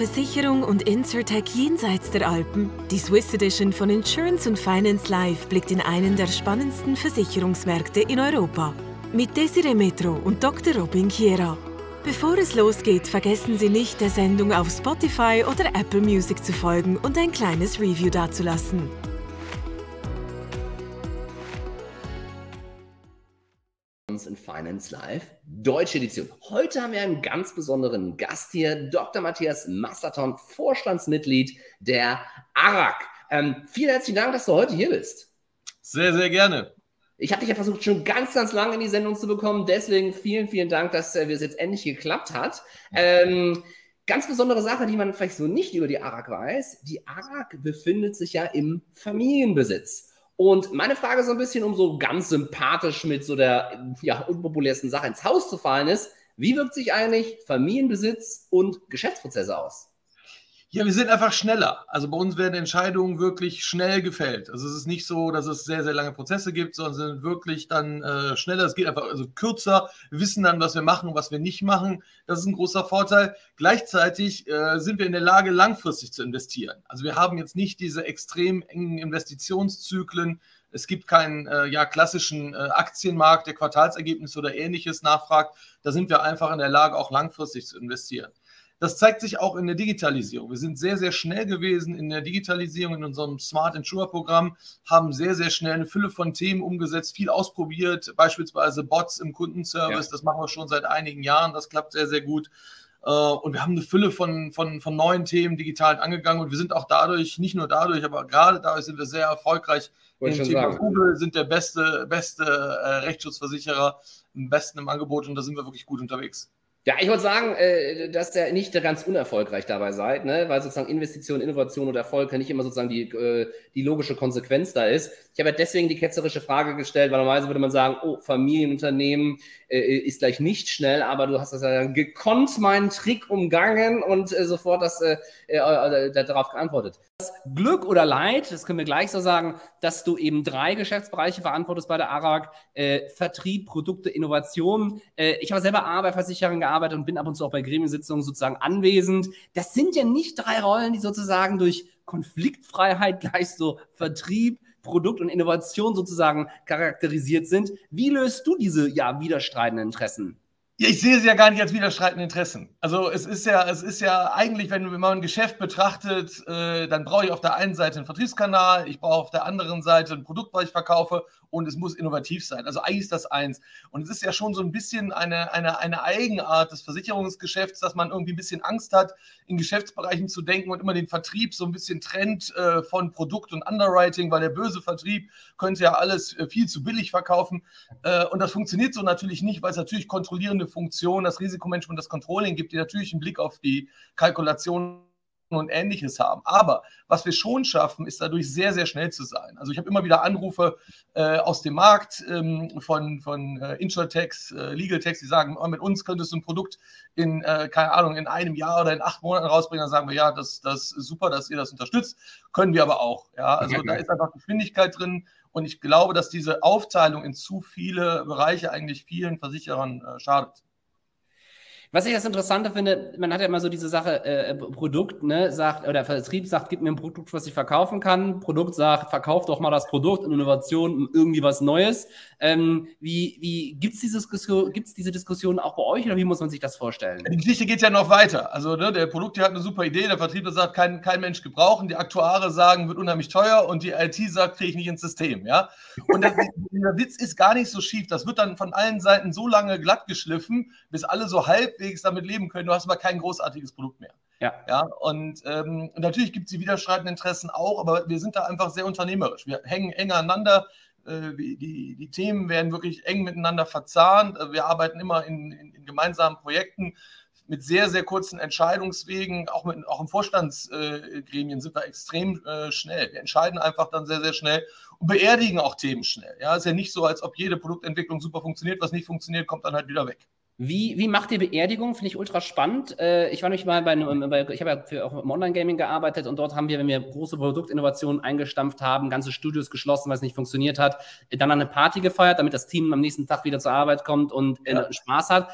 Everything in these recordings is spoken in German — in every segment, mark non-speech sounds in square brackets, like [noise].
Versicherung und Insurtech jenseits der Alpen. Die Swiss Edition von Insurance und Finance Life blickt in einen der spannendsten Versicherungsmärkte in Europa. Mit Desiree Metro und Dr. Robin Chiera. Bevor es losgeht, vergessen Sie nicht, der Sendung auf Spotify oder Apple Music zu folgen und ein kleines Review dazulassen. Finance Live, deutsche Edition. Heute haben wir einen ganz besonderen Gast hier, Dr. Matthias Masterton, Vorstandsmitglied der ARAG. Ähm, vielen herzlichen Dank, dass du heute hier bist. Sehr, sehr gerne. Ich habe dich ja versucht, schon ganz, ganz lange in die Sendung zu bekommen. Deswegen vielen, vielen Dank, dass äh, es jetzt endlich geklappt hat. Ähm, ganz besondere Sache, die man vielleicht so nicht über die ARAG weiß. Die ARAG befindet sich ja im Familienbesitz. Und meine Frage so ein bisschen, um so ganz sympathisch mit so der ja, unpopulärsten Sache ins Haus zu fallen, ist, wie wirkt sich eigentlich Familienbesitz und Geschäftsprozesse aus? Ja, wir sind einfach schneller. Also bei uns werden Entscheidungen wirklich schnell gefällt. Also es ist nicht so, dass es sehr, sehr lange Prozesse gibt, sondern sind wirklich dann äh, schneller. Es geht einfach also kürzer. Wir wissen dann, was wir machen und was wir nicht machen. Das ist ein großer Vorteil. Gleichzeitig äh, sind wir in der Lage, langfristig zu investieren. Also wir haben jetzt nicht diese extrem engen Investitionszyklen. Es gibt keinen äh, ja, klassischen äh, Aktienmarkt, der Quartalsergebnisse oder ähnliches nachfragt. Da sind wir einfach in der Lage, auch langfristig zu investieren. Das zeigt sich auch in der Digitalisierung. Wir sind sehr, sehr schnell gewesen in der Digitalisierung in unserem Smart Insure Programm, haben sehr, sehr schnell eine Fülle von Themen umgesetzt, viel ausprobiert, beispielsweise Bots im Kundenservice. Ja. Das machen wir schon seit einigen Jahren. Das klappt sehr, sehr gut. Äh, und wir haben eine Fülle von, von, von neuen Themen digital angegangen und wir sind auch dadurch, nicht nur dadurch, aber gerade dadurch sind wir sehr erfolgreich. Im Thema sagen. Google sind der beste, beste äh, Rechtsschutzversicherer, am besten im Angebot und da sind wir wirklich gut unterwegs. Ja, ich wollte sagen, äh, dass ihr nicht ganz unerfolgreich dabei seid, ne? weil sozusagen Investition, Innovation und Erfolg nicht immer sozusagen die, äh, die logische Konsequenz da ist. Ich habe ja deswegen die ketzerische Frage gestellt, weil normalerweise würde man sagen, oh, Familienunternehmen äh, ist gleich nicht schnell, aber du hast das ja gekonnt meinen Trick umgangen und sofort das, darauf geantwortet. Glück oder Leid, das können wir gleich so sagen, dass du eben drei Geschäftsbereiche verantwortest bei der ARAG, äh, Vertrieb, Produkte, Innovation. Äh, ich habe selber A bei Versicherern gearbeitet und bin ab und zu auch bei Gremiensitzungen sozusagen anwesend. Das sind ja nicht drei Rollen, die sozusagen durch Konfliktfreiheit [laughs] gleich so Vertrieb, Produkt und Innovation sozusagen charakterisiert sind. Wie löst du diese ja widerstreitenden Interessen? Ja, ich sehe sie ja gar nicht als widerstreitende Interessen. Also es ist ja, es ist ja eigentlich, wenn man ein Geschäft betrachtet, äh, dann brauche ich auf der einen Seite einen Vertriebskanal, ich brauche auf der anderen Seite ein Produkt, was ich verkaufe und es muss innovativ sein. Also eigentlich ist das eins. Und es ist ja schon so ein bisschen eine, eine, eine Eigenart des Versicherungsgeschäfts, dass man irgendwie ein bisschen Angst hat, in Geschäftsbereichen zu denken und immer den Vertrieb so ein bisschen trennt äh, von Produkt und Underwriting, weil der böse Vertrieb könnte ja alles äh, viel zu billig verkaufen. Äh, und das funktioniert so natürlich nicht, weil es natürlich kontrollierende Funktionen, das Risikomanagement, das Controlling gibt, die natürlich einen Blick auf die Kalkulation und ähnliches haben. Aber was wir schon schaffen, ist dadurch sehr, sehr schnell zu sein. Also ich habe immer wieder Anrufe äh, aus dem Markt ähm, von, von äh, Insurtechs, äh, Legaltechs, die sagen, oh, mit uns könntest du ein Produkt in, äh, keine Ahnung, in einem Jahr oder in acht Monaten rausbringen. Dann sagen wir, ja, das, das ist super, dass ihr das unterstützt. Können wir aber auch. Ja, also okay. da ist einfach Geschwindigkeit drin. Und ich glaube, dass diese Aufteilung in zu viele Bereiche eigentlich vielen Versicherern äh, schadet. Was ich das Interessante finde, man hat ja immer so diese Sache, äh, Produkt, ne, sagt, oder Vertrieb sagt, gib mir ein Produkt, was ich verkaufen kann. Produkt sagt, verkauf doch mal das Produkt und Innovation, irgendwie was Neues. Ähm, wie wie gibt es diese, Diskussion, diese Diskussion auch bei euch oder wie muss man sich das vorstellen? Die Geschichte geht ja noch weiter. Also ne, der Produkt hat eine super Idee, der Vertrieb sagt, kein, kein Mensch gebrauchen, die Aktuare sagen, wird unheimlich teuer und die IT sagt, kriege ich nicht ins System. Ja? Und der, der Witz ist gar nicht so schief. Das wird dann von allen Seiten so lange glatt geschliffen, bis alle so halb halbwegs damit leben können. Du hast aber kein großartiges Produkt mehr. Ja. ja und, ähm, natürlich gibt es die widerstreitenden Interessen auch, aber wir sind da einfach sehr unternehmerisch. Wir hängen eng aneinander. Äh, die, die Themen werden wirklich eng miteinander verzahnt. Äh, wir arbeiten immer in, in, in gemeinsamen Projekten mit sehr, sehr kurzen Entscheidungswegen. Auch, mit, auch im Vorstandsgremien äh, sind wir extrem äh, schnell. Wir entscheiden einfach dann sehr, sehr schnell und beerdigen auch Themen schnell. Ja, ist ja nicht so, als ob jede Produktentwicklung super funktioniert. Was nicht funktioniert, kommt dann halt wieder weg. Wie, wie macht ihr Beerdigung? Finde ich ultra spannend. Äh, ich war nämlich mal bei, bei ich habe ja für, auch im Online-Gaming gearbeitet und dort haben wir, wenn wir große Produktinnovationen eingestampft haben, ganze Studios geschlossen, weil es nicht funktioniert hat, dann eine Party gefeiert, damit das Team am nächsten Tag wieder zur Arbeit kommt und äh, ja. Spaß hat.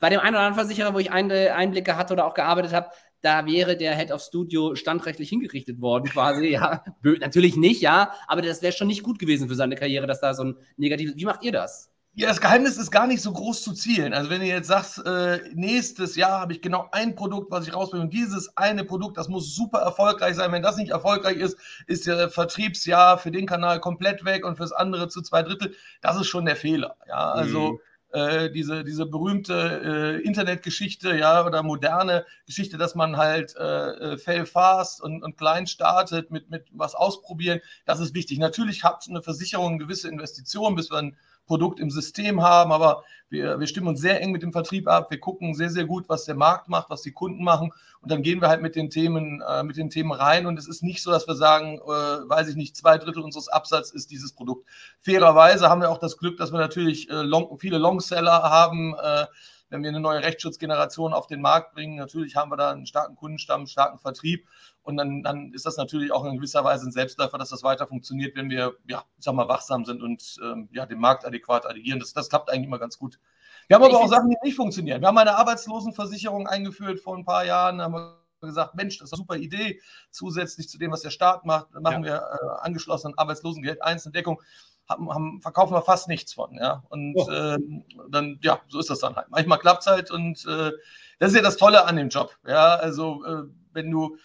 Bei dem einen oder anderen Versicherer, wo ich Einblicke hatte oder auch gearbeitet habe, da wäre der Head of Studio standrechtlich hingerichtet worden, quasi, [laughs] ja. Natürlich nicht, ja, aber das wäre schon nicht gut gewesen für seine Karriere, dass da so ein negatives. Wie macht ihr das? Ja, das Geheimnis ist gar nicht so groß zu zielen. Also wenn du jetzt sagst, äh, nächstes Jahr habe ich genau ein Produkt, was ich rausbringe und dieses eine Produkt, das muss super erfolgreich sein. Wenn das nicht erfolgreich ist, ist der Vertriebsjahr für den Kanal komplett weg und fürs andere zu zwei Drittel. Das ist schon der Fehler. Ja, also mhm. äh, diese, diese berühmte äh, Internetgeschichte, ja, oder moderne Geschichte, dass man halt äh, äh, fail fast und, und klein startet mit, mit was ausprobieren, das ist wichtig. Natürlich hat eine Versicherung eine gewisse Investition, bis man Produkt im System haben, aber wir, wir stimmen uns sehr eng mit dem Vertrieb ab. Wir gucken sehr, sehr gut, was der Markt macht, was die Kunden machen und dann gehen wir halt mit den Themen, äh, mit den Themen rein und es ist nicht so, dass wir sagen, äh, weiß ich nicht, zwei Drittel unseres Absatzes ist dieses Produkt. Fairerweise haben wir auch das Glück, dass wir natürlich äh, long, viele Longseller haben, äh, wenn wir eine neue Rechtsschutzgeneration auf den Markt bringen. Natürlich haben wir da einen starken Kundenstamm, einen starken Vertrieb. Und dann, dann ist das natürlich auch in gewisser Weise ein Selbstläufer, dass das weiter funktioniert, wenn wir, ja, ich sag mal, wachsam sind und ähm, ja, den Markt adäquat agieren. Das, das klappt eigentlich immer ganz gut. Wir haben aber auch Sachen, die nicht funktionieren. Wir haben eine Arbeitslosenversicherung eingeführt vor ein paar Jahren, haben wir gesagt, Mensch, das ist eine super Idee. Zusätzlich zu dem, was der Staat macht, machen ja. wir äh, angeschlossen Arbeitslosengeld, Einzeldeckung haben, haben, verkaufen wir fast nichts von. Ja? Und oh. äh, dann, ja, so ist das dann halt. Manchmal klappt es halt und äh, das ist ja das Tolle an dem Job. Ja, also äh, wenn du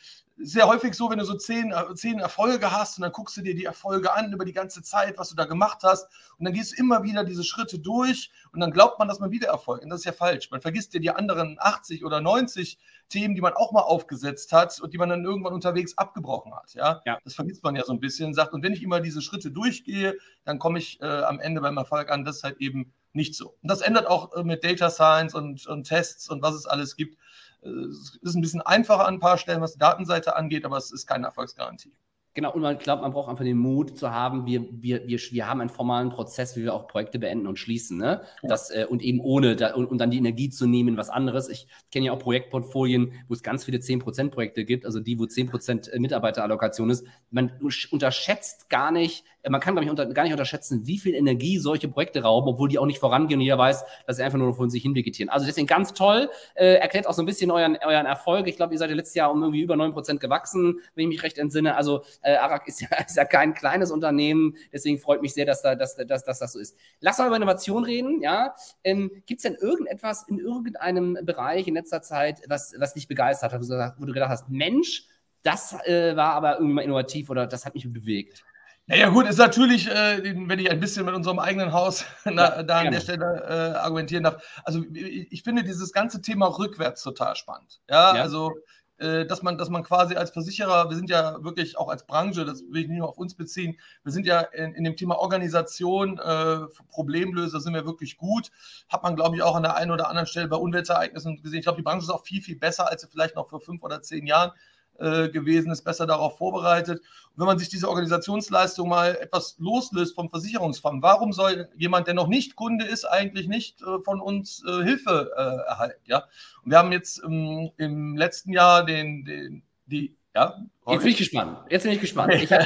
sehr häufig so, wenn du so zehn, äh, zehn Erfolge hast und dann guckst du dir die Erfolge an über die ganze Zeit, was du da gemacht hast und dann gehst du immer wieder diese Schritte durch und dann glaubt man, dass man wieder Erfolg. Und das ist ja falsch. Man vergisst dir die anderen 80 oder 90 Themen, die man auch mal aufgesetzt hat und die man dann irgendwann unterwegs abgebrochen hat. Ja, ja. das vergisst man ja so ein bisschen. Sagt und wenn ich immer diese Schritte durchgehe, dann komme ich äh, am Ende beim Erfolg an. Das ist halt eben nicht so. Und das ändert auch äh, mit Data Science und, und Tests und was es alles gibt. Es ist ein bisschen einfacher an ein paar Stellen, was die Datenseite angeht, aber es ist keine Erfolgsgarantie. Genau, und man glaubt, man braucht einfach den Mut zu haben, wir, wir, wir, wir haben einen formalen Prozess, wie wir auch Projekte beenden und schließen. Ne? Ja. Das, äh, und eben ohne, da, und, und, dann die Energie zu nehmen, was anderes. Ich kenne ja auch Projektportfolien, wo es ganz viele 10%-Projekte gibt, also die, wo 10% Mitarbeiterallokation ist. Man unterschätzt gar nicht, man kann, glaube ich, unter, gar nicht unterschätzen, wie viel Energie solche Projekte rauben, obwohl die auch nicht vorangehen und jeder weiß, dass sie einfach nur von sich hin vegetieren. Also deswegen ganz toll, äh, erklärt auch so ein bisschen euren, euren Erfolg. Ich glaube, ihr seid ja letztes Jahr um irgendwie über 9% gewachsen, wenn ich mich recht entsinne. Also äh, Arak ist ja, [laughs] ist ja kein kleines Unternehmen, deswegen freut mich sehr, dass, da, dass, dass, dass das so ist. Lass mal über Innovation reden, ja. Ähm, Gibt es denn irgendetwas in irgendeinem Bereich in letzter Zeit, was, was dich begeistert hat, wo du gedacht hast, Mensch, das äh, war aber irgendwie mal innovativ oder das hat mich bewegt? Naja, gut, ist natürlich, äh, wenn ich ein bisschen mit unserem eigenen Haus [laughs] na, da an der Stelle äh, argumentieren darf. Also, ich finde dieses ganze Thema rückwärts total spannend. Ja, ja. also, äh, dass man, dass man quasi als Versicherer, wir sind ja wirklich auch als Branche, das will ich nicht nur auf uns beziehen, wir sind ja in, in dem Thema Organisation, äh, Problemlöser sind wir wirklich gut. Hat man, glaube ich, auch an der einen oder anderen Stelle bei Umweltereignissen gesehen. Ich glaube, die Branche ist auch viel, viel besser, als sie vielleicht noch vor fünf oder zehn Jahren äh, gewesen, ist besser darauf vorbereitet. Und wenn man sich diese Organisationsleistung mal etwas loslöst vom Versicherungsfonds, warum soll jemand, der noch nicht Kunde ist, eigentlich nicht äh, von uns äh, Hilfe äh, erhalten? Ja? Und wir haben jetzt ähm, im letzten Jahr den, den, die ja, Jetzt bin ich gespannt. Jetzt bin ich gespannt. [laughs] Ich habe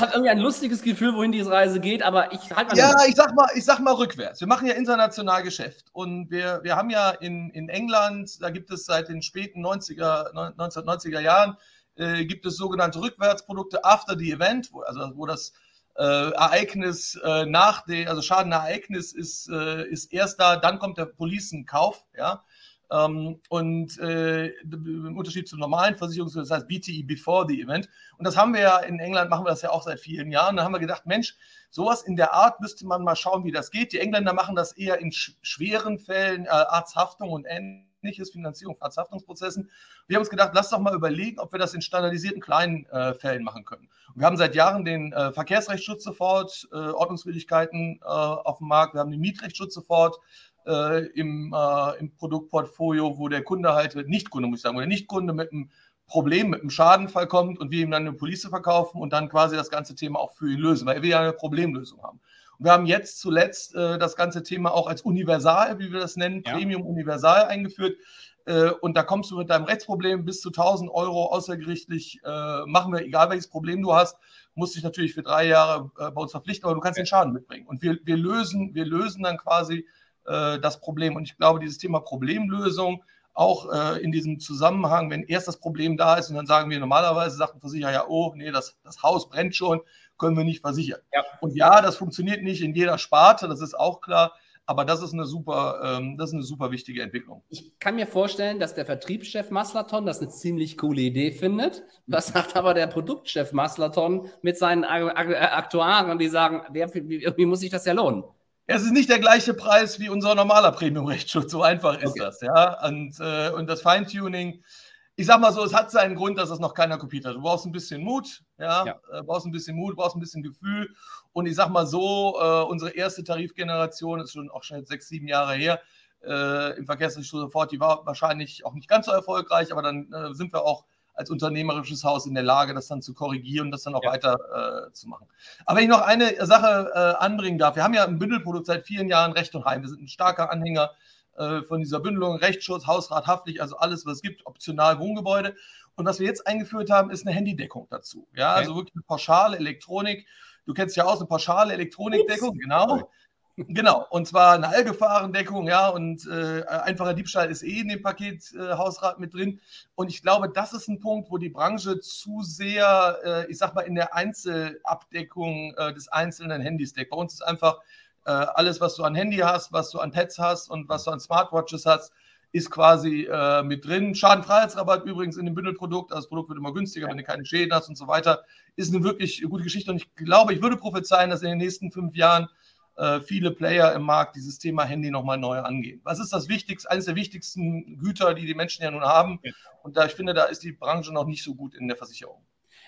hab irgendwie ein lustiges Gefühl, wohin diese Reise geht, aber ich halte mal. Ja, ich sag mal, ich sag mal rückwärts. Wir machen ja international Geschäft und wir, wir haben ja in, in England, da gibt es seit den späten 90er, 1990er Jahren, äh, gibt es sogenannte Rückwärtsprodukte after the event, wo, also wo das äh, Ereignis äh, nach dem, also Schadenereignis ist, äh, ist erst da, dann kommt der Policenkauf, ja. Ähm, und äh, im Unterschied zum normalen Versicherungs, das heißt BTE before the event. Und das haben wir ja in England, machen wir das ja auch seit vielen Jahren. Da haben wir gedacht, Mensch, sowas in der Art müsste man mal schauen, wie das geht. Die Engländer machen das eher in sch schweren Fällen, äh, Arzthaftung und ähnliches, Finanzierung von Arzthaftungsprozessen. Wir haben uns gedacht, lass doch mal überlegen, ob wir das in standardisierten kleinen äh, Fällen machen können. Und wir haben seit Jahren den äh, Verkehrsrechtsschutz sofort, äh, Ordnungswidrigkeiten äh, auf dem Markt, wir haben den Mietrechtsschutz sofort, äh, im, äh, im Produktportfolio, wo der Kunde halt, Nicht-Kunde muss ich sagen, wo der Nicht-Kunde mit einem Problem, mit einem Schadenfall kommt und wir ihm dann eine Police verkaufen und dann quasi das ganze Thema auch für ihn lösen, weil wir ja eine Problemlösung haben. Und wir haben jetzt zuletzt äh, das ganze Thema auch als Universal, wie wir das nennen, ja. Premium Universal eingeführt. Äh, und da kommst du mit deinem Rechtsproblem bis zu 1000 Euro außergerichtlich, äh, machen wir, egal welches Problem du hast, musst dich natürlich für drei Jahre äh, bei uns verpflichten, aber du kannst ja. den Schaden mitbringen. Und wir, wir, lösen, wir lösen dann quasi äh, das Problem. Und ich glaube, dieses Thema Problemlösung auch äh, in diesem Zusammenhang, wenn erst das Problem da ist und dann sagen wir normalerweise, sagt ein Versicherer ja, oh, nee, das, das Haus brennt schon, können wir nicht versichern. Ja. Und ja, das funktioniert nicht in jeder Sparte, das ist auch klar. Aber das ist eine super, ähm, das ist eine super wichtige Entwicklung. Ich kann mir vorstellen, dass der Vertriebschef Maslaton das eine ziemlich coole Idee findet. Was sagt aber der Produktchef Maslaton mit seinen Aktuaren, die sagen, wer, wie, muss sich das ja lohnen? Es ist nicht der gleiche Preis wie unser normaler Premium-Rechtsschutz. So einfach ist okay. das, ja. Und, äh, und das Feintuning, ich sag mal so, es hat seinen Grund, dass es noch keiner kopiert hat. Du brauchst ein bisschen Mut, ja, ja. Äh, brauchst ein bisschen Mut, du brauchst ein bisschen Gefühl. Und ich sag mal so, äh, unsere erste Tarifgeneration ist schon auch schon sechs, sieben Jahre her. Äh, Im Verkehrsrecht sofort, die war wahrscheinlich auch nicht ganz so erfolgreich, aber dann äh, sind wir auch als unternehmerisches Haus in der Lage, das dann zu korrigieren und das dann auch ja. weiter äh, zu machen. Aber wenn ich noch eine Sache äh, anbringen darf, wir haben ja ein Bündelprodukt seit vielen Jahren Recht und Heim. Wir sind ein starker Anhänger äh, von dieser Bündelung, Rechtsschutz, Hausrat, Haftpflicht, also alles, was es gibt, optional Wohngebäude. Und was wir jetzt eingeführt haben, ist eine Handydeckung dazu. Ja, okay. also wirklich eine pauschale Elektronik. Du kennst ja aus, eine pauschale Elektronikdeckung, genau. Genau, und zwar eine Allgefahrendeckung, ja, und äh, einfacher Diebstahl ist eh in dem Paket äh, Hausrat mit drin. Und ich glaube, das ist ein Punkt, wo die Branche zu sehr, äh, ich sag mal, in der Einzelabdeckung äh, des einzelnen Handys deckt. Bei uns ist einfach äh, alles, was du an Handy hast, was du an Pads hast und was du an Smartwatches hast, ist quasi äh, mit drin. Schadenfreiheitsrabatt übrigens in dem Bündelprodukt. Also das Produkt wird immer günstiger, wenn du keine Schäden hast und so weiter. Ist eine wirklich gute Geschichte. Und ich glaube, ich würde prophezeien, dass in den nächsten fünf Jahren äh, viele Player im Markt dieses Thema Handy nochmal neu angehen. Was ist das Wichtigste, eines der wichtigsten Güter, die die Menschen ja nun haben? Und da ich finde, da ist die Branche noch nicht so gut in der Versicherung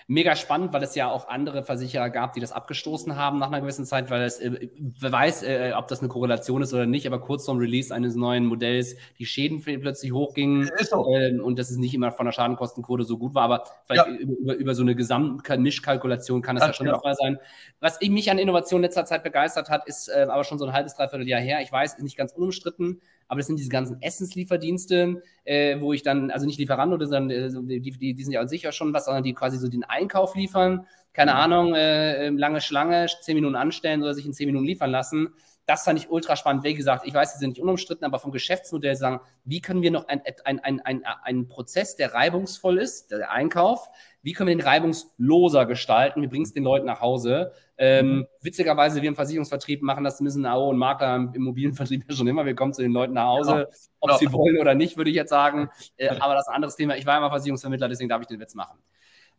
mega spannend, weil es ja auch andere Versicherer gab, die das abgestoßen haben nach einer gewissen Zeit, weil es, äh, wer weiß, äh, ob das eine Korrelation ist oder nicht, aber kurz zum Release eines neuen Modells die Schäden plötzlich hochgingen so. äh, und dass es nicht immer von der Schadenkostenquote so gut war, aber vielleicht ja. über, über, so eine Gesamtmischkalkulation kann es ja schon der Fall sein. Was mich an Innovation in letzter Zeit begeistert hat, ist äh, aber schon so ein halbes, dreiviertel Jahr her. Ich weiß, nicht ganz unumstritten, aber das sind diese ganzen Essenslieferdienste, äh, wo ich dann, also nicht Lieferando, sondern äh, die, die, die, sind ja sicher schon was, sondern die quasi so den Einkauf liefern. Keine mhm. Ahnung, äh, ähm, lange Schlange, zehn Minuten anstellen oder sich in zehn Minuten liefern lassen. Das fand ich ultra spannend. Wie gesagt, ich weiß, sie sind nicht unumstritten, aber vom Geschäftsmodell sagen, wie können wir noch einen ein, ein, ein, Prozess, der reibungsvoll ist, der Einkauf, wie können wir den reibungsloser gestalten? Wie bringen es den Leuten nach Hause? Ähm, mhm. Witzigerweise, wir im Versicherungsvertrieb machen das ein AO und Makler im Immobilienvertrieb [laughs] ja schon immer. Wir kommen zu den Leuten nach Hause, ja. ob ja. sie wollen oder nicht, würde ich jetzt sagen. Äh, aber das ist ein anderes Thema. Ich war immer Versicherungsvermittler, deswegen darf ich den Witz machen.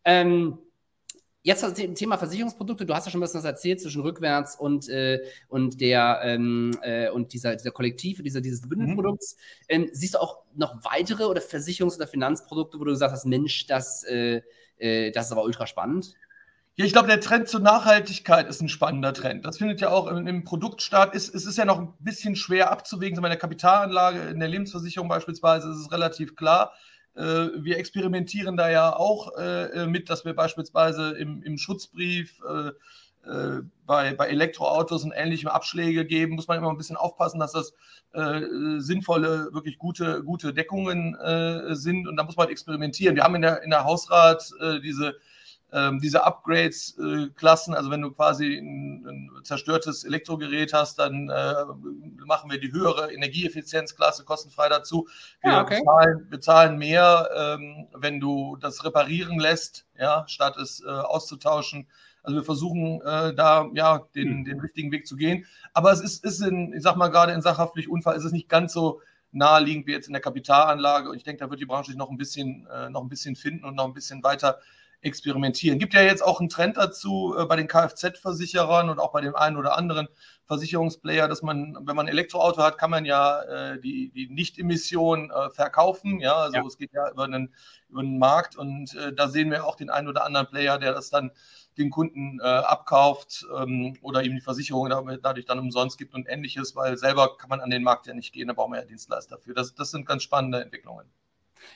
Ähm, Jetzt das Thema Versicherungsprodukte. Du hast ja schon ein bisschen was erzählt zwischen rückwärts und, äh, und der ähm, äh, und dieser, dieser Kollektiv, dieser, dieses Bündelprodukts. Mhm. Ähm, siehst du auch noch weitere oder Versicherungs- oder Finanzprodukte, wo du gesagt hast, Mensch, das, äh, äh, das ist aber ultra spannend? Ja, ich glaube, der Trend zur Nachhaltigkeit ist ein spannender Trend. Das findet ja auch im, im Produktstart. Ist, es ist ja noch ein bisschen schwer abzuwägen. In der Kapitalanlage, in der Lebensversicherung beispielsweise, ist es relativ klar. Äh, wir experimentieren da ja auch äh, mit, dass wir beispielsweise im, im Schutzbrief äh, äh, bei, bei Elektroautos und ähnlichem Abschläge geben, muss man immer ein bisschen aufpassen, dass das äh, sinnvolle, wirklich gute, gute Deckungen äh, sind. Und da muss man experimentieren. Wir haben in der, in der Hausrat äh, diese, ähm, diese Upgrades-Klassen. also wenn du quasi ein, ein, zerstörtes Elektrogerät hast, dann äh, machen wir die höhere Energieeffizienzklasse kostenfrei dazu. Wir ja, okay. bezahlen, bezahlen, mehr, ähm, wenn du das reparieren lässt, ja, statt es äh, auszutauschen. Also wir versuchen äh, da ja den, hm. den richtigen Weg zu gehen. Aber es ist, ist in, ich sag mal, gerade in sachhaftlich Unfall ist es nicht ganz so naheliegend wie jetzt in der Kapitalanlage. Und ich denke, da wird die Branche sich noch ein bisschen, äh, noch ein bisschen finden und noch ein bisschen weiter experimentieren. Gibt ja jetzt auch einen Trend dazu äh, bei den Kfz-Versicherern und auch bei dem einen oder anderen Versicherungsplayer, dass man, wenn man ein Elektroauto hat, kann man ja äh, die, die Nicht-Emission äh, verkaufen. Ja, also ja. es geht ja über einen, über einen Markt und äh, da sehen wir auch den einen oder anderen Player, der das dann den Kunden äh, abkauft ähm, oder ihm die Versicherung dadurch dann umsonst gibt und ähnliches, weil selber kann man an den Markt ja nicht gehen, da brauchen wir ja Dienstleister für. Das, das sind ganz spannende Entwicklungen.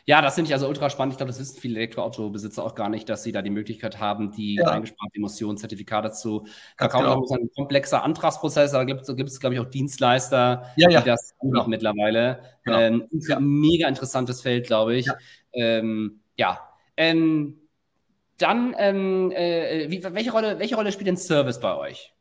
Ja, das finde ich also ultra spannend. Ich glaube, das wissen viele Elektroautobesitzer auch gar nicht, dass sie da die Möglichkeit haben, die ja. eingesparten Emissionszertifikate zu verkaufen. Genau. Das ist ein komplexer Antragsprozess, da gibt es, glaube ich, auch Dienstleister, ja, ja. die das genau. mittlerweile. Genau. Ähm, mega interessantes Feld, glaube ich. Ja. Ähm, ja. Ähm, dann, ähm, äh, wie, welche, Rolle, welche Rolle spielt denn Service bei euch?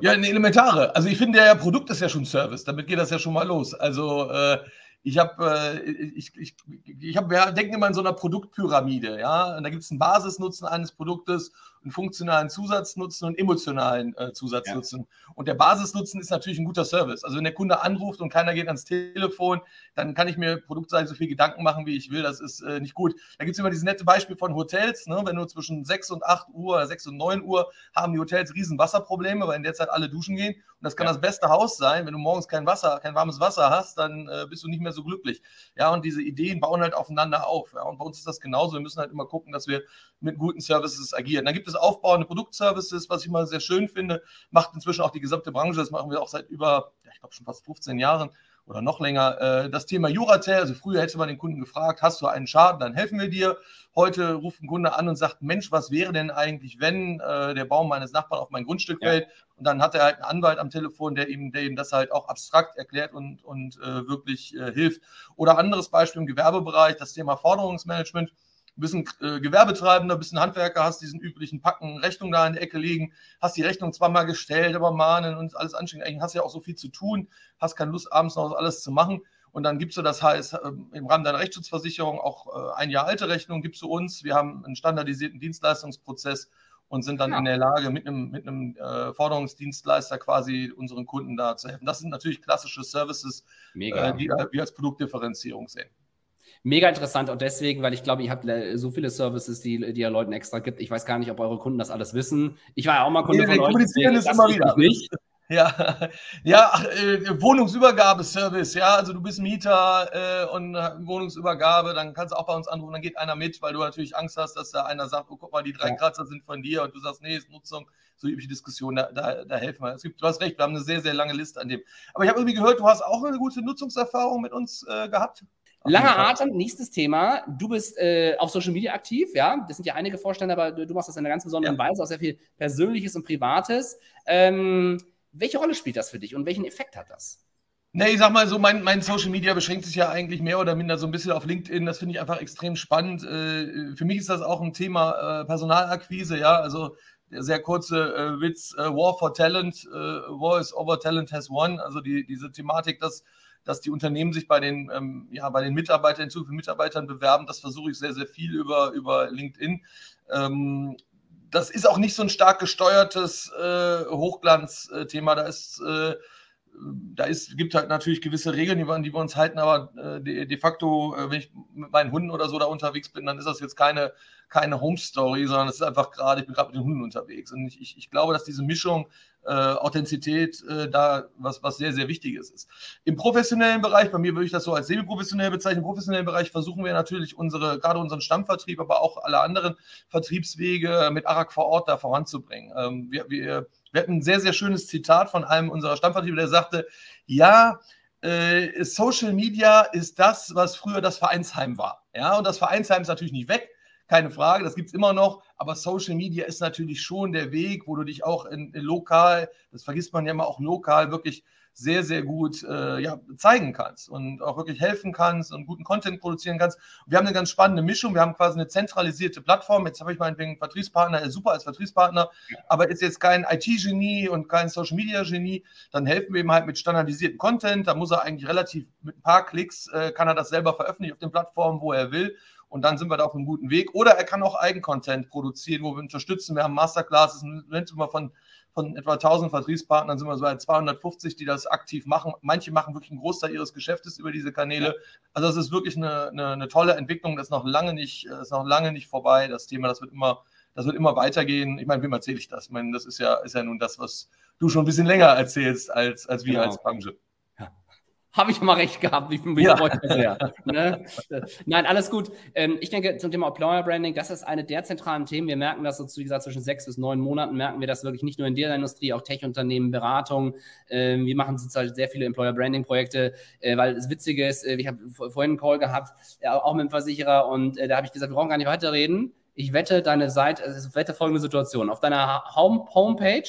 Ja, eine elementare. Also ich finde, ja, Produkt ist ja schon Service. Damit geht das ja schon mal los. Also äh, Ich habe, äh, ich, ich, ich hab, wir denken immer in so einer Produktpyramide, ja. Und da gibt es einen Basisnutzen eines Produktes, einen funktionalen Zusatznutzen und emotionalen äh, Zusatznutzen. Ja. Und der Basisnutzen ist natürlich ein guter Service. Also wenn der Kunde anruft und keiner geht ans Telefon, dann kann ich mir produktseitig so viel Gedanken machen, wie ich will. Das ist äh, nicht gut. Da gibt es immer dieses nette Beispiel von Hotels. Ne? Wenn du zwischen 6 und 8 Uhr oder 6 und 9 Uhr haben die Hotels riesen Wasserprobleme, weil in der Zeit alle duschen gehen. Und das kann ja. das beste Haus sein. Wenn du morgens kein Wasser, kein warmes Wasser hast, dann äh, bist du nicht mehr so glücklich. Ja, und diese Ideen bauen halt aufeinander auf. Ja? Und bei uns ist das genauso. Wir müssen halt immer gucken, dass wir mit guten Services agieren. Dann gibt es aufbauende Produktservices, was ich mal sehr schön finde. Macht inzwischen auch die gesamte Branche. Das machen wir auch seit über, ja, ich glaube schon fast 15 Jahren oder noch länger. Äh, das Thema Juratel, also früher hätte man den Kunden gefragt, hast du einen Schaden, dann helfen wir dir. Heute ruft ein Kunde an und sagt, Mensch, was wäre denn eigentlich, wenn äh, der Baum meines Nachbarn auf mein Grundstück ja. fällt? Und dann hat er halt einen Anwalt am Telefon, der ihm, der ihm das halt auch abstrakt erklärt und, und äh, wirklich äh, hilft. Oder anderes Beispiel im Gewerbebereich, das Thema Forderungsmanagement ein bisschen äh, Gewerbetreibender, ein bisschen Handwerker, hast diesen üblichen Packen Rechnung da in der Ecke liegen, hast die Rechnung zwar mal gestellt, aber mahnen und alles anstrengend. Eigentlich hast du ja auch so viel zu tun, hast keine Lust, abends noch alles zu machen. Und dann gibst du das heißt ähm, im Rahmen deiner Rechtsschutzversicherung auch äh, ein Jahr alte Rechnung, gibst du uns. Wir haben einen standardisierten Dienstleistungsprozess und sind dann ja. in der Lage, mit einem, mit einem äh, Forderungsdienstleister quasi unseren Kunden da zu helfen. Das sind natürlich klassische Services, äh, die wir als Produktdifferenzierung sehen mega interessant und deswegen, weil ich glaube, ihr habt so viele Services, die, die ihr Leuten extra gibt. Ich weiß gar nicht, ob eure Kunden das alles wissen. Ich war ja auch mal Kunde nee, von euch. Kommunizieren ist immer wieder. Nicht. [laughs] Ja, ja äh, Wohnungsübergabeservice, ja, also du bist Mieter äh, und Wohnungsübergabe, dann kannst du auch bei uns anrufen, dann geht einer mit, weil du natürlich Angst hast, dass da einer sagt, oh, guck mal, die drei ja. Kratzer sind von dir und du sagst, nee, ist Nutzung, so übliche Diskussion, da, da, da helfen wir. Es gibt, du hast recht, wir haben eine sehr, sehr lange Liste an dem. Aber ich habe irgendwie gehört, du hast auch eine gute Nutzungserfahrung mit uns äh, gehabt. Langer Atem, nächstes Thema. Du bist äh, auf Social Media aktiv, ja. Das sind ja einige Vorstände, aber du, du machst das in einer ganz besonderen ja. Weise, auch sehr viel Persönliches und Privates. Ähm, welche Rolle spielt das für dich und welchen Effekt hat das? Ne, ich sag mal so, mein, mein Social Media beschränkt sich ja eigentlich mehr oder minder so ein bisschen auf LinkedIn. Das finde ich einfach extrem spannend. Äh, für mich ist das auch ein Thema äh, Personalakquise, ja. Also der sehr kurze äh, Witz, äh, War for Talent, äh, War is over Talent has won. Also die, diese Thematik, dass dass die Unternehmen sich bei den, ähm, ja, bei den Mitarbeitern, zu vielen Mitarbeitern bewerben. Das versuche ich sehr, sehr viel über, über LinkedIn. Ähm, das ist auch nicht so ein stark gesteuertes äh, Hochglanzthema. Da ist äh, da ist, gibt halt natürlich gewisse Regeln, die wir, die wir uns halten, aber äh, de, de, facto, äh, wenn ich mit meinen Hunden oder so da unterwegs bin, dann ist das jetzt keine, keine Home-Story, sondern es ist einfach gerade, ich bin gerade mit den Hunden unterwegs. Und ich, ich, ich glaube, dass diese Mischung äh, Authentizität äh, da was, was sehr, sehr Wichtiges ist. Im professionellen Bereich, bei mir würde ich das so als semi-professionell bezeichnen, im professionellen Bereich versuchen wir natürlich unsere, gerade unseren Stammvertrieb, aber auch alle anderen Vertriebswege mit ARAG vor Ort da voranzubringen. Ähm, wir, wir wir hatten ein sehr, sehr schönes Zitat von einem unserer Stammvertriebler, der sagte, ja, äh, Social Media ist das, was früher das Vereinsheim war. Ja, und das Vereinsheim ist natürlich nicht weg, keine Frage, das gibt es immer noch, aber Social Media ist natürlich schon der Weg, wo du dich auch in, in lokal, das vergisst man ja mal auch lokal, wirklich sehr, sehr gut äh, ja, zeigen kannst und auch wirklich helfen kannst und guten Content produzieren kannst. Wir haben eine ganz spannende Mischung. Wir haben quasi eine zentralisierte Plattform. Jetzt habe ich meinetwegen Vertriebspartner, er ist super als Vertriebspartner, aber ist jetzt kein IT-Genie und kein Social-Media-Genie. Dann helfen wir ihm halt mit standardisierten Content. Da muss er eigentlich relativ mit ein paar Klicks, äh, kann er das selber veröffentlichen auf den Plattformen, wo er will. Und dann sind wir da auf einem guten Weg. Oder er kann auch Eigencontent produzieren, wo wir unterstützen. Wir haben Masterclasses, wenn wir von von etwa 1000 Vertriebspartnern sind wir so bei 250, die das aktiv machen. Manche machen wirklich einen Großteil ihres Geschäftes über diese Kanäle. Also das ist wirklich eine, eine, eine tolle Entwicklung. Das ist noch lange nicht, ist noch lange nicht vorbei. Das Thema, das wird immer, das wird immer weitergehen. Ich meine, wem erzähle ich das? Ich meine, das ist ja, ist ja nun das, was du schon ein bisschen länger erzählst als, als wir genau. als Branche. Habe ich immer recht gehabt, wie, wie ja. ja. ne? Nein, alles gut. Ähm, ich denke, zum Thema Employer Branding, das ist eine der zentralen Themen. Wir merken das, so, wie gesagt, zwischen sechs bis neun Monaten merken wir das wirklich nicht nur in der Industrie, auch Tech-Unternehmen, Beratung. Ähm, wir machen zurzeit sehr viele Employer Branding-Projekte, äh, weil das Witzige ist, äh, ich habe vorhin einen Call gehabt, äh, auch mit einem Versicherer, und da habe ich gesagt, wir brauchen gar nicht weiterreden. Ich wette, deine Seite, also ich wette folgende Situation. Auf deiner Home Homepage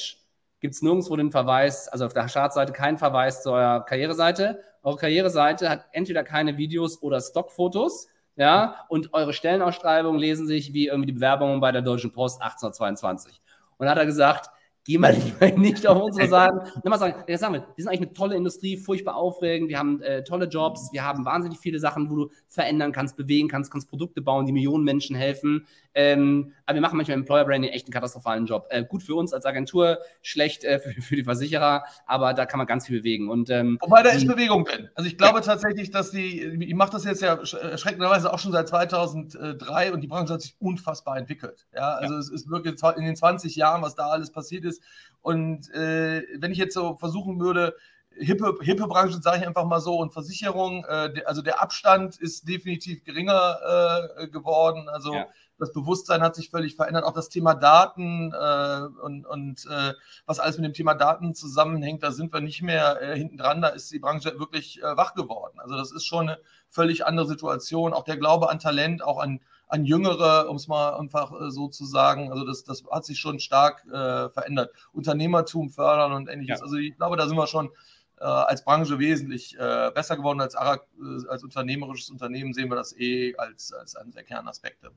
gibt es nirgendwo den Verweis, also auf der Startseite keinen Verweis zu eurer Karriereseite eure Karriereseite hat entweder keine Videos oder Stockfotos, ja, und eure Stellenausschreibungen lesen sich wie irgendwie die Bewerbungen bei der Deutschen Post 1822. Und da hat er gesagt, geh mal [laughs] lieber nicht auf unsere Seiten. Sagen, jetzt sagen wir, wir sind eigentlich eine tolle Industrie, furchtbar aufregend, wir haben äh, tolle Jobs, wir haben wahnsinnig viele Sachen, wo du verändern kannst, bewegen kannst, kannst Produkte bauen, die Millionen Menschen helfen. Ähm, aber wir machen manchmal im Employer Branding echt einen katastrophalen Job. Äh, gut für uns als Agentur, schlecht äh, [laughs] für, für, die Versicherer, aber da kann man ganz viel bewegen. Und, ähm, Wobei da ist Bewegung drin. Also ich glaube ja. tatsächlich, dass die, ich mache das jetzt ja erschreckenderweise auch schon seit 2003 und die Branche hat sich unfassbar entwickelt. Ja, also ja. es ist wirklich in den 20 Jahren, was da alles passiert ist. Und äh, wenn ich jetzt so versuchen würde, hippe, hippe Branchen, sage ich einfach mal so, und Versicherung, äh, also der Abstand ist definitiv geringer äh, geworden. Also ja. Das Bewusstsein hat sich völlig verändert. Auch das Thema Daten äh, und, und äh, was alles mit dem Thema Daten zusammenhängt, da sind wir nicht mehr äh, hinten dran. Da ist die Branche wirklich äh, wach geworden. Also das ist schon eine völlig andere Situation. Auch der Glaube an Talent, auch an an Jüngere, um es mal einfach äh, so zu sagen. Also das, das hat sich schon stark äh, verändert. Unternehmertum fördern und ähnliches. Ja. Also ich glaube, da sind wir schon als Branche wesentlich besser geworden. Als, als unternehmerisches Unternehmen sehen wir das eh als, als einen der Kernaspekte.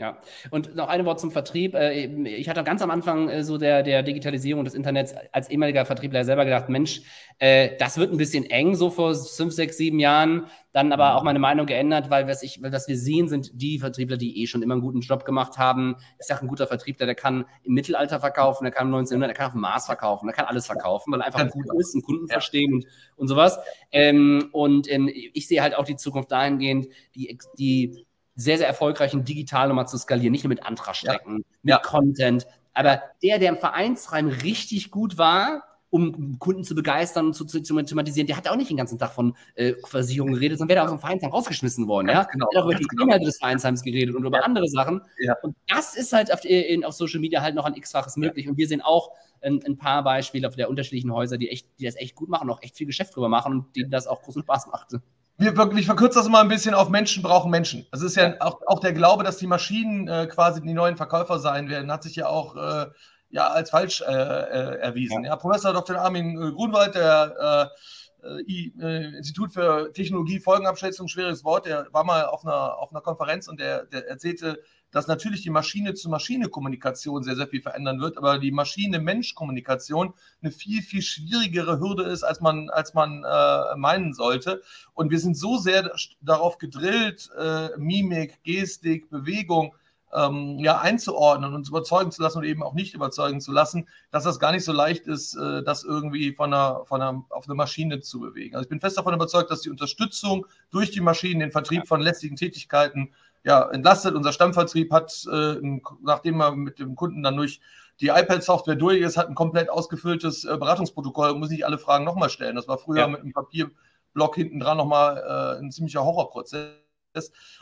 Ja, und noch ein Wort zum Vertrieb. Äh, ich hatte ganz am Anfang äh, so der, der Digitalisierung des Internets als ehemaliger Vertriebler selber gedacht, Mensch, äh, das wird ein bisschen eng, so vor fünf, sechs, sieben Jahren. Dann aber mhm. auch meine Meinung geändert, weil was, ich, was wir sehen, sind die Vertriebler, die eh schon immer einen guten Job gemacht haben. Ich sage, ein guter Vertriebler, der kann im Mittelalter verkaufen, der kann im 1900, der kann auf dem Mars verkaufen, der kann alles verkaufen, weil er einfach gut genau. ist, einen Kunden ja. verstehen und, und sowas. Ähm, und ähm, ich sehe halt auch die Zukunft dahingehend, die, die sehr, sehr erfolgreichen digital nochmal zu skalieren, nicht nur mit Antragstrecken, ja. mit ja. Content. Aber der, der im Vereinsrein richtig gut war, um Kunden zu begeistern und zu, zu, zu thematisieren, der hat auch nicht den ganzen Tag von äh, Versicherungen geredet, sondern wäre aus dem Vereinsheim rausgeschmissen worden. Ganz ja? Genau, er hat auch über die genau. Inhalte des Vereinsheims geredet und über ja. andere Sachen. Ja. Und das ist halt auf, in, auf, Social Media halt noch ein x-faches möglich. Und wir sehen auch ein, ein, paar Beispiele auf der unterschiedlichen Häuser, die, echt, die das echt gut machen, auch echt viel Geschäft drüber machen und denen das auch großen Spaß macht wir wirklich verkürzen das mal ein bisschen auf Menschen brauchen Menschen. Das ist ja auch, auch der Glaube, dass die Maschinen äh, quasi die neuen Verkäufer sein werden, hat sich ja auch äh, ja, als falsch äh, äh erwiesen. Ja. ja. Professor Dr. Armin äh, Grunwald, der äh, Institut für Technologie, Folgenabschätzung, schweres Wort, der war mal auf einer, auf einer Konferenz und der, der erzählte, dass natürlich die Maschine-zu-Maschine-Kommunikation sehr, sehr viel verändern wird, aber die Maschine-Mensch-Kommunikation eine viel, viel schwierigere Hürde ist, als man, als man äh, meinen sollte. Und wir sind so sehr darauf gedrillt, äh, Mimik, Gestik, Bewegung, ähm, ja, einzuordnen und uns überzeugen zu lassen und eben auch nicht überzeugen zu lassen, dass das gar nicht so leicht ist, äh, das irgendwie von einer, von einer, auf eine Maschine zu bewegen. Also ich bin fest davon überzeugt, dass die Unterstützung durch die Maschinen, den Vertrieb von lästigen Tätigkeiten ja, entlastet. Unser Stammvertrieb hat, äh, nachdem er mit dem Kunden dann durch die iPad-Software durch ist, hat ein komplett ausgefülltes äh, Beratungsprotokoll und muss nicht alle Fragen nochmal stellen. Das war früher ja. mit einem Papierblock hinten dran nochmal äh, ein ziemlicher Horrorprozess.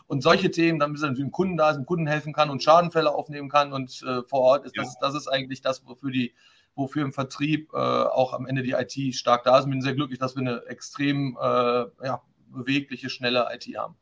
Und solche Themen, dann bis er dem Kunden da ist, dem Kunden helfen kann und Schadenfälle aufnehmen kann und äh, vor Ort ist, ja. das, das ist eigentlich das, wofür die wofür im Vertrieb äh, auch am Ende die IT stark da ist. Ich bin sehr glücklich, dass wir eine extrem äh, ja, bewegliche, schnelle IT haben.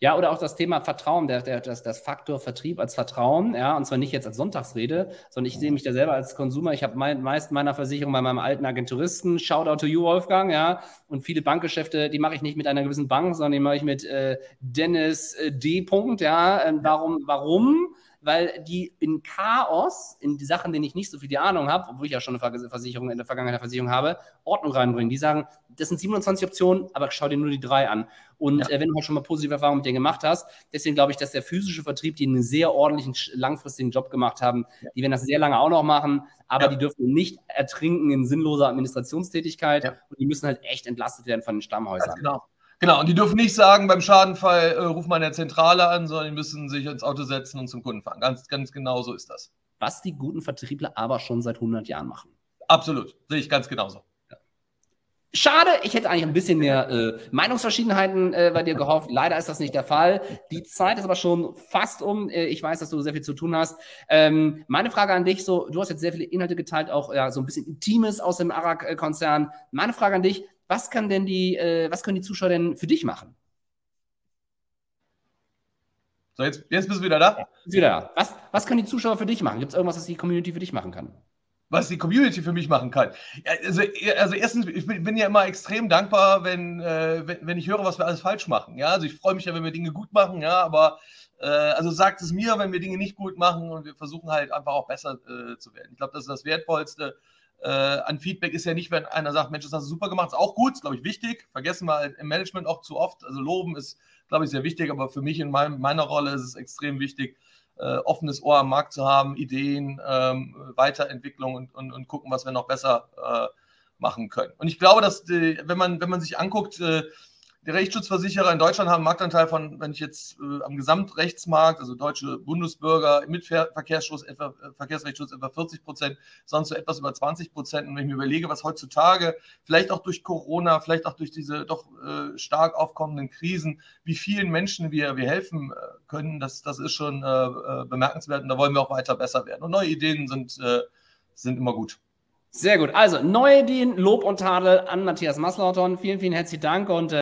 Ja, oder auch das Thema Vertrauen, der, der, das, das Faktor Vertrieb als Vertrauen, ja, und zwar nicht jetzt als Sonntagsrede, sondern ich sehe mich da selber als Konsumer. Ich habe mein, meist meiner Versicherung bei meinem alten Agenturisten, Shoutout to you, Wolfgang, ja, und viele Bankgeschäfte, die mache ich nicht mit einer gewissen Bank, sondern die mache ich mit äh, Dennis äh, D. Punkt, ja. Ähm, warum? Warum? Weil die in Chaos, in die Sachen, denen ich nicht so viel die Ahnung habe, obwohl ich ja schon eine Versicherung in der Vergangenheit eine Versicherung habe, Ordnung reinbringen. Die sagen, das sind 27 Optionen, aber schau dir nur die drei an. Und ja. äh, wenn du halt schon mal positive Erfahrungen mit denen gemacht hast, deswegen glaube ich, dass der physische Vertrieb, die einen sehr ordentlichen, langfristigen Job gemacht haben, ja. die werden das sehr lange auch noch machen, aber ja. die dürfen nicht ertrinken in sinnloser Administrationstätigkeit und die müssen halt echt entlastet werden von den Stammhäusern. Ganz genau. Genau, und die dürfen nicht sagen, beim Schadenfall äh, ruf mal in der Zentrale an, sondern die müssen sich ins Auto setzen und zum Kunden fahren. Ganz, ganz genau so ist das. Was die guten Vertriebler aber schon seit 100 Jahren machen. Absolut, sehe ich ganz genauso. Schade, ich hätte eigentlich ein bisschen mehr äh, Meinungsverschiedenheiten äh, bei dir gehofft. [laughs] Leider ist das nicht der Fall. Die Zeit ist aber schon fast um. Äh, ich weiß, dass du sehr viel zu tun hast. Ähm, meine Frage an dich: so, Du hast jetzt sehr viele Inhalte geteilt, auch ja, so ein bisschen Intimes aus dem Arak-Konzern. Meine Frage an dich: was kann denn die, äh, was können die Zuschauer denn für dich machen? So, jetzt, jetzt bist du wieder da. Ja, wieder da. Was, was können die Zuschauer für dich machen? Gibt es irgendwas, was die Community für dich machen kann? was die Community für mich machen kann. Also, also erstens, ich bin, bin ja immer extrem dankbar, wenn, äh, wenn, wenn, ich höre, was wir alles falsch machen. Ja, also ich freue mich ja, wenn wir Dinge gut machen, ja, aber äh, also sagt es mir, wenn wir Dinge nicht gut machen und wir versuchen halt einfach auch besser äh, zu werden. Ich glaube, das ist das Wertvollste äh, an Feedback ist ja nicht, wenn einer sagt, Mensch, das hast du super gemacht, ist auch gut, ist glaube ich wichtig. Vergessen wir im Management auch zu oft. Also loben ist, glaube ich, sehr wichtig, aber für mich in meinem, meiner Rolle ist es extrem wichtig, äh, offenes Ohr am Markt zu haben, Ideen, ähm, Weiterentwicklung und, und, und, gucken, was wir noch besser äh, machen können. Und ich glaube, dass die, wenn man, wenn man sich anguckt, äh, die Rechtsschutzversicherer in Deutschland haben einen Marktanteil von, wenn ich jetzt äh, am Gesamtrechtsmarkt, also deutsche Bundesbürger mit Verkehrsschutz, etwa, äh, Verkehrsrechtsschutz etwa 40 Prozent, sonst so etwas über 20 Prozent. Und wenn ich mir überlege, was heutzutage, vielleicht auch durch Corona, vielleicht auch durch diese doch äh, stark aufkommenden Krisen, wie vielen Menschen wir, wir helfen äh, können, das, das ist schon äh, äh, bemerkenswert und da wollen wir auch weiter besser werden. Und neue Ideen sind, sind immer gut. Sehr gut. Also, neue Ideen, Lob und Tadel an Matthias Maslauton. Vielen, vielen herzlichen Dank und